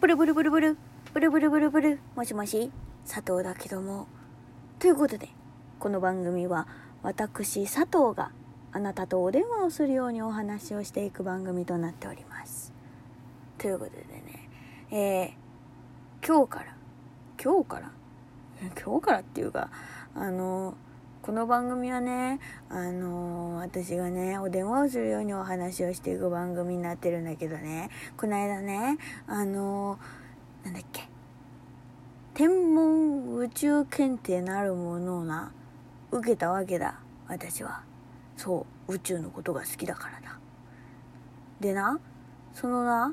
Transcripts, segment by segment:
ブルブルブルブル、ブルブルブルブル、もしもし、佐藤だけども。ということで、この番組は私佐藤があなたとお電話をするようにお話をしていく番組となっております。ということでね、えー、今日から、今日から、今日からっていうか、あのーこの番組はね、あのー、私がね、お電話をするようにお話をしていく番組になってるんだけどね、この間ね、あのー、なんだっけ、天文宇宙検定なるものをな、受けたわけだ、私は。そう、宇宙のことが好きだからだ。でな、そのな、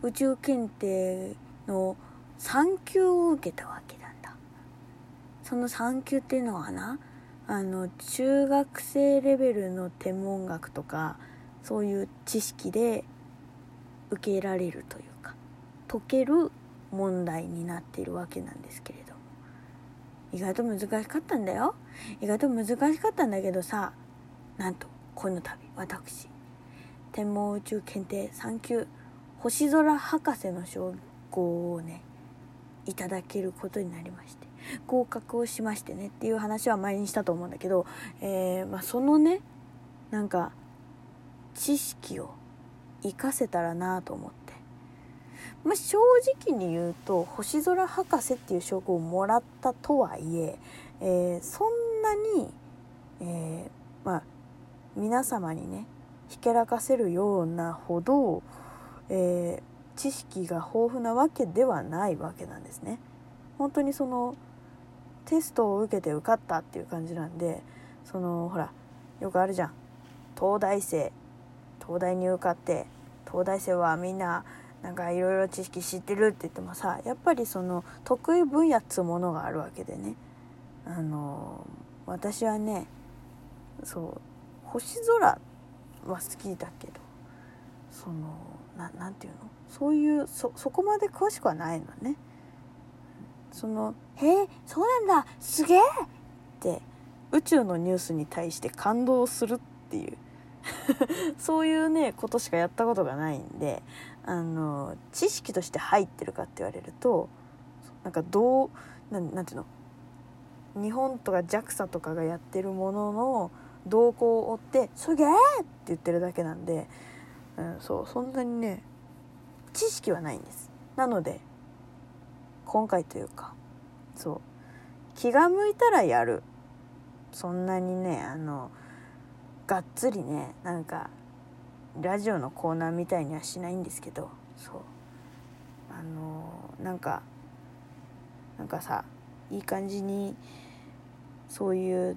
宇宙検定の3級を受けたわけなんだ。その3級っていうのはな、あの中学生レベルの天文学とかそういう知識で受けられるというか解ける問題になっているわけなんですけれども。意外と難しかったんだよ。意外と難しかったんだけどさなんとこの度私天文宇宙検定3級星空博士の称号をねいただけることになりまして。合格をしましてねっていう話は前にしたと思うんだけど、えー、まあ、そのねなんか知識を活かせたらなと思って、まあ、正直に言うと星空博士っていう称号をもらったとはいええー、そんなに、えー、まあ、皆様にねひけらかせるようなほど、え知識が豊富なわけではないわけなんですね。本当にそのテストを受けて受かったっていう感じなんでそのほらよくあるじゃん。東大生。東大に受かって東大生はみんななんかいろいろ知識知ってるって言ってもさやっぱりその得意分野っつうものがあるわけでね。あの私はねそう星空は好きだけどそのななんていうの？そういうそそこまで詳しくはないのね。その「へえそうなんだすげえ!」って宇宙のニュースに対して感動するっていう そういうねことしかやったことがないんであの知識として入ってるかって言われるとなんかどうなんなんていうの？日本とか JAXA とかがやってるものの動向を追って「すげえ!」って言ってるだけなんで、うん、そうそんなにね知識はないんです。なので今回というかそう。気が向いたらやる。そんなにねあのがっつりねなんかラジオのコーナーみたいにはしないんですけどそう。あのなんかなんかさいい感じにそういう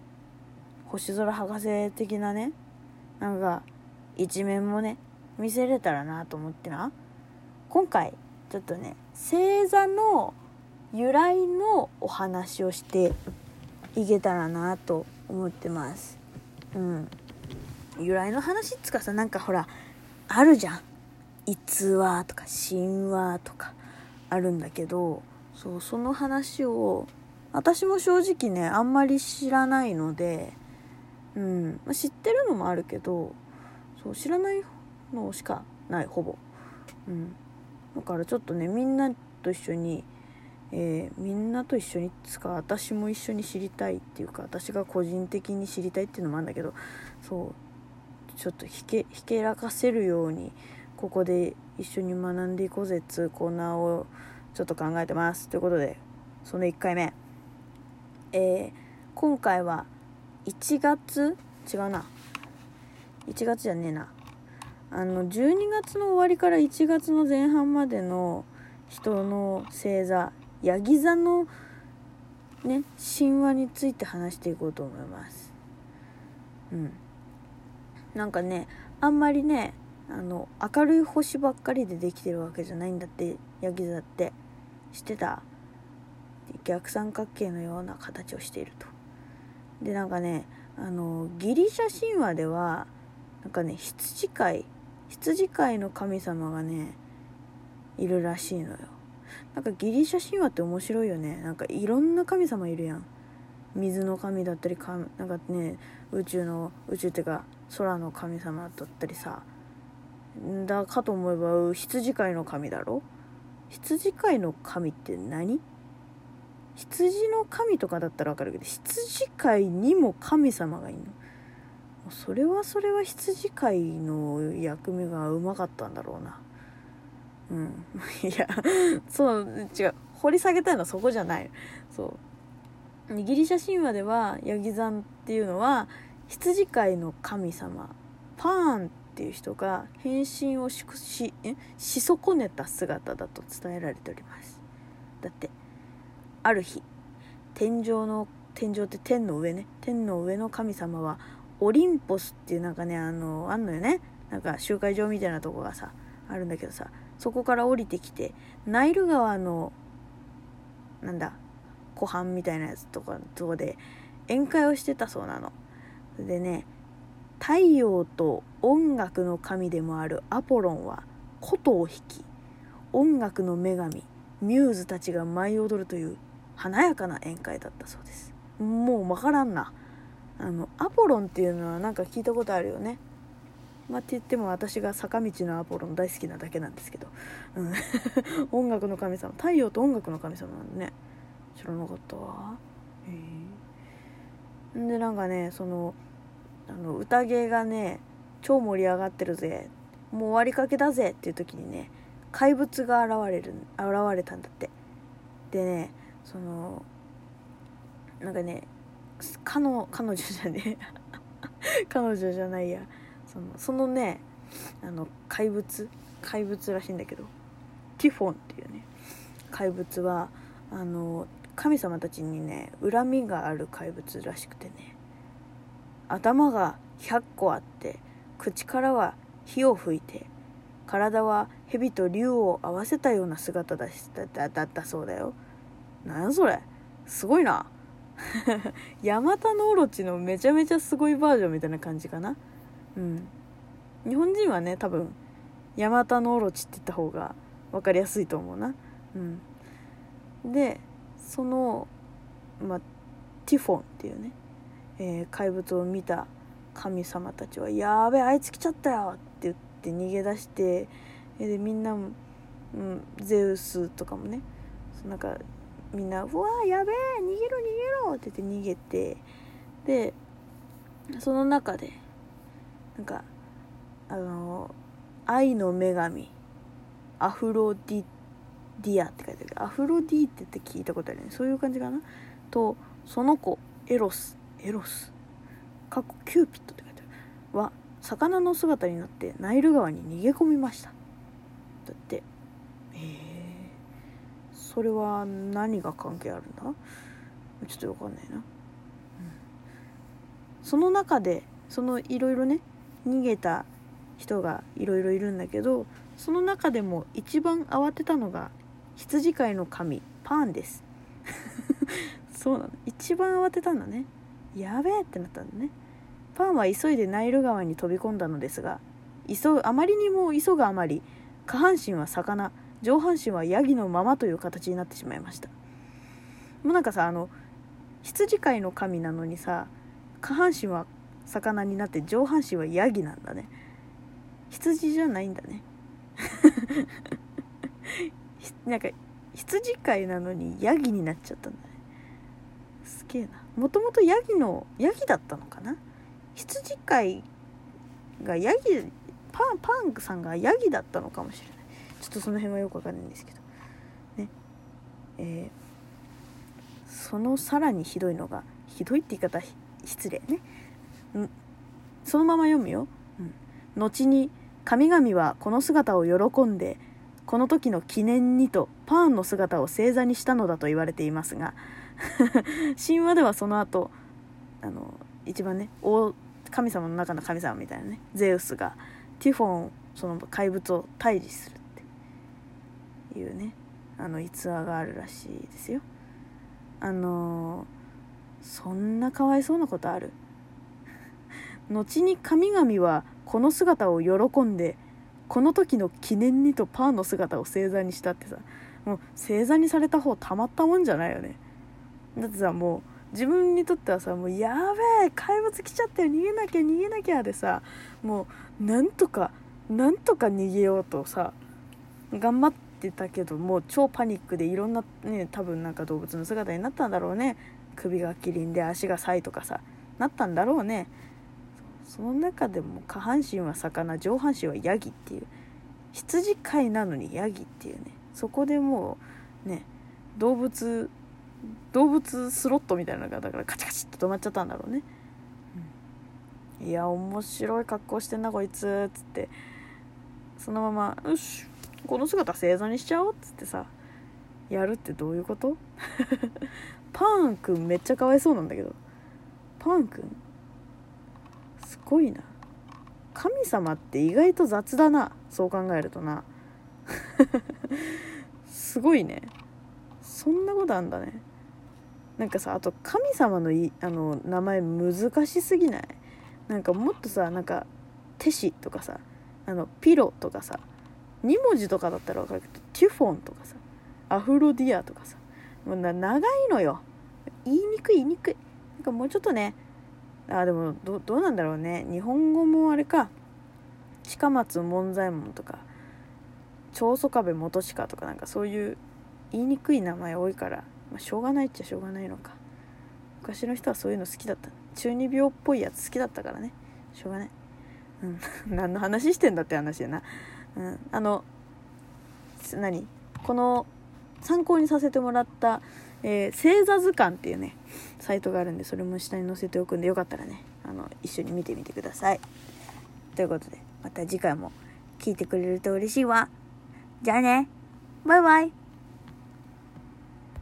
星空博士的なねなんか一面もね見せれたらなと思ってな。今回ちょっとね星座の由来のお話をしていけたらなと思ってます。うん。由来の話っつかさなんかほらあるじゃん。逸話とか神話とかあるんだけどそうその話を私も正直ねあんまり知らないのでうん、まあ、知ってるのもあるけどそう知らないのしかないほぼ。うん。だからちょっとねみんなと一緒に、えー、みんなと一緒につか私も一緒に知りたいっていうか私が個人的に知りたいっていうのもあるんだけどそうちょっとひけひけらかせるようにここで一緒に学んでいこうぜっつうコーナーをちょっと考えてます。ということでその1回目。えー、今回は1月違うな。1月じゃねえな。あの12月の終わりから1月の前半までの人の星座ヤギ座のね神話について話していこうと思います。うん。なんかねあんまりねあの明るい星ばっかりでできてるわけじゃないんだってヤギ座って。知ってた？逆三角形のような形をしていると。でなんかねあのギリシャ神話ではなんかね羊飼い羊飼いの神様がねいるらしいのよ。なんかギリシャ神話って面白いよね。なんかいろんな神様いるやん。水の神だったりかなんかね宇宙の宇宙っていうか空の神様だったりさ。だかと思えば羊飼いの神だろ？羊飼いの神って何？羊の神とかだったらわかるけど羊飼いにも神様がいるの？それはそれは羊飼いの役目がうまかったんだろうな。うん。いやそう違う。掘り下げたいのはそこじゃない。そう。ギリシャ神話ではヤギ座っていうのは羊飼いの神様。パーンっていう人が変身をししし損ねた姿だと伝えられております。だってある日天井の天井って天の上ね。天の上の神様はオリンポスっていうなんかねあのあんのよね。なんか集会場みたいなとこがさあるんだけどさそこから降りてきてナイル川のなんだ湖畔みたいなやつとかとこで宴会をしてたそうなの。でね太陽と音楽の神でもあるアポロンは琴を弾き音楽の女神ミューズたちが舞い踊るという華やかな宴会だったそうです。もうわからんな。あのアポロンっていうのはなんか聞いたことあるよね。まあ、って言っても私が坂道のアポロン大好きなだけなんですけど、うん、音楽の神様。太陽と音楽の神様なんでね。知らなかったわ。へえ。でなんかねそのあの宴がね超盛り上がってるぜ。もう終わりかけだぜ。っていう時にね怪物が現れる現れたんだって。でねそのなんかね彼女彼女じゃね 彼女じゃないや。そのそのねあの怪物怪物らしいんだけどティフォンっていうね怪物はあの神様たちにね恨みがある怪物らしくてね頭が100個あって口からは火を吹いて体は蛇と竜を合わせたような姿だだだったそうだよ。なんそれ？すごいな。ヤマタノオロチのめちゃめちゃすごいバージョンみたいな感じかな。うん。日本人はね、多分、ヤマタノオロチって言った方が分かりやすいと思うな。うん。で、その、まあ、ティフォンっていうね、えー、怪物を見た神様たちは「やべえあいつ来ちゃったよ!」って言って逃げ出してでみんな、うん、ゼウスとかもねなんかみんな「うわやべえ逃げろ逃げろ!」って言って逃げてでその中でなんかあの愛の女神アフロディディアって書いてある。アフロディーテって聞いたことあるね。そういう感じかな？とその子エロス。エロス。カッコキューピッドって書いてある。は魚の姿になってナイル川に逃げ込みました。だって。えー、それは何が関係あるんだ？ちょっと分かんないな、うん、その中でそのいろいろね逃げた人がいろいろいるんだけどその中でも一番慌てたのが羊飼いの神パーンです。そうなの。一番慌てたんだね。やべえってなったんだね。パンは急いでナイル川に飛び込んだのですが急あまりにも急ぐあまり下半身は魚上半身はヤギのままという形になってしまいました。もうなんかさあの羊飼いの神なのにさ下半身は魚になって上半身はヤギなんだね。羊じゃないんだね。なんか羊飼いなのにヤギになっちゃったんだね。すげえな。もともとヤギのヤギだったのかな？羊飼いがヤギパンパンクさんがヤギだったのかもしれない。ちょっとその辺はよくわかんないんですけど。ね。えー、そのさらにひどいのがひどいって言い方失礼ね。そのまま読むよ、うん、後に神々はこの姿を喜んでこの時の記念にとパーンの姿を星座にしたのだと言われていますが 神話ではその後あの一番ね神様の中の神様みたいなねゼウスがティフォンその怪物を退治するっていうねあの逸話があるらしいですよ。あのそんなかわいそうなことある？後に神々はこの姿を喜んでこの時の記念にとパーの姿を星座にしたってさもう星座にされた方たまったもんじゃないよね。だってさもう自分にとってはさもうやべえ怪物来ちゃったよ逃げなきゃ逃げなきゃでさもうなんとかなんとか逃げようとさ頑張っってたけどもう超パニックでいろんなね多分なんか動物の姿になったんだろうね。首がキリンで足がサイとかさなったんだろうね。その中でも下半身は魚上半身はヤギっていう。羊飼いなのにヤギっていうね。そこでもうね動物動物スロットみたいなのがだからカチカチって止まっちゃったんだろうね、うん、いや面白い格好してんなこいつっつって。そのまま「よしこの姿正座にしちゃおう」っつってさやるってどういうこと？パーンくんめっちゃかわいそうなんだけど。パーンくん？すごいな。神様って意外と雑だな。そう考えるとな。すごいね。そんなことあんだね。なんかさあと神様のいあの名前難しすぎない？なんかもっとさなんかテシとかさあのピロとかさ2文字とかだったら分かるけどテュフォンとかさアフロディアとかさもうな長いのよ。言いにくい言いにくい。なんかもうちょっとねあでもどうなんだろうね。日本語もあれか。近松門左衛門とか。長宗我部元親とかなんかそういう言いにくい名前多いから、まあ、しょうがないっちゃしょうがないのか。昔の人はそういうの好きだった。中二病っぽいやつ好きだったからね。しょうがない。うん。何の話してんだって話やな。うん。あの何？この参考にさせてもらったえー、星座図鑑っていうねサイトがあるんでそれも下に載せておくんでよかったらねあの一緒に見てみてください。ということでまた次回も聞いてくれると嬉しいわ。じゃあね。バイバイ。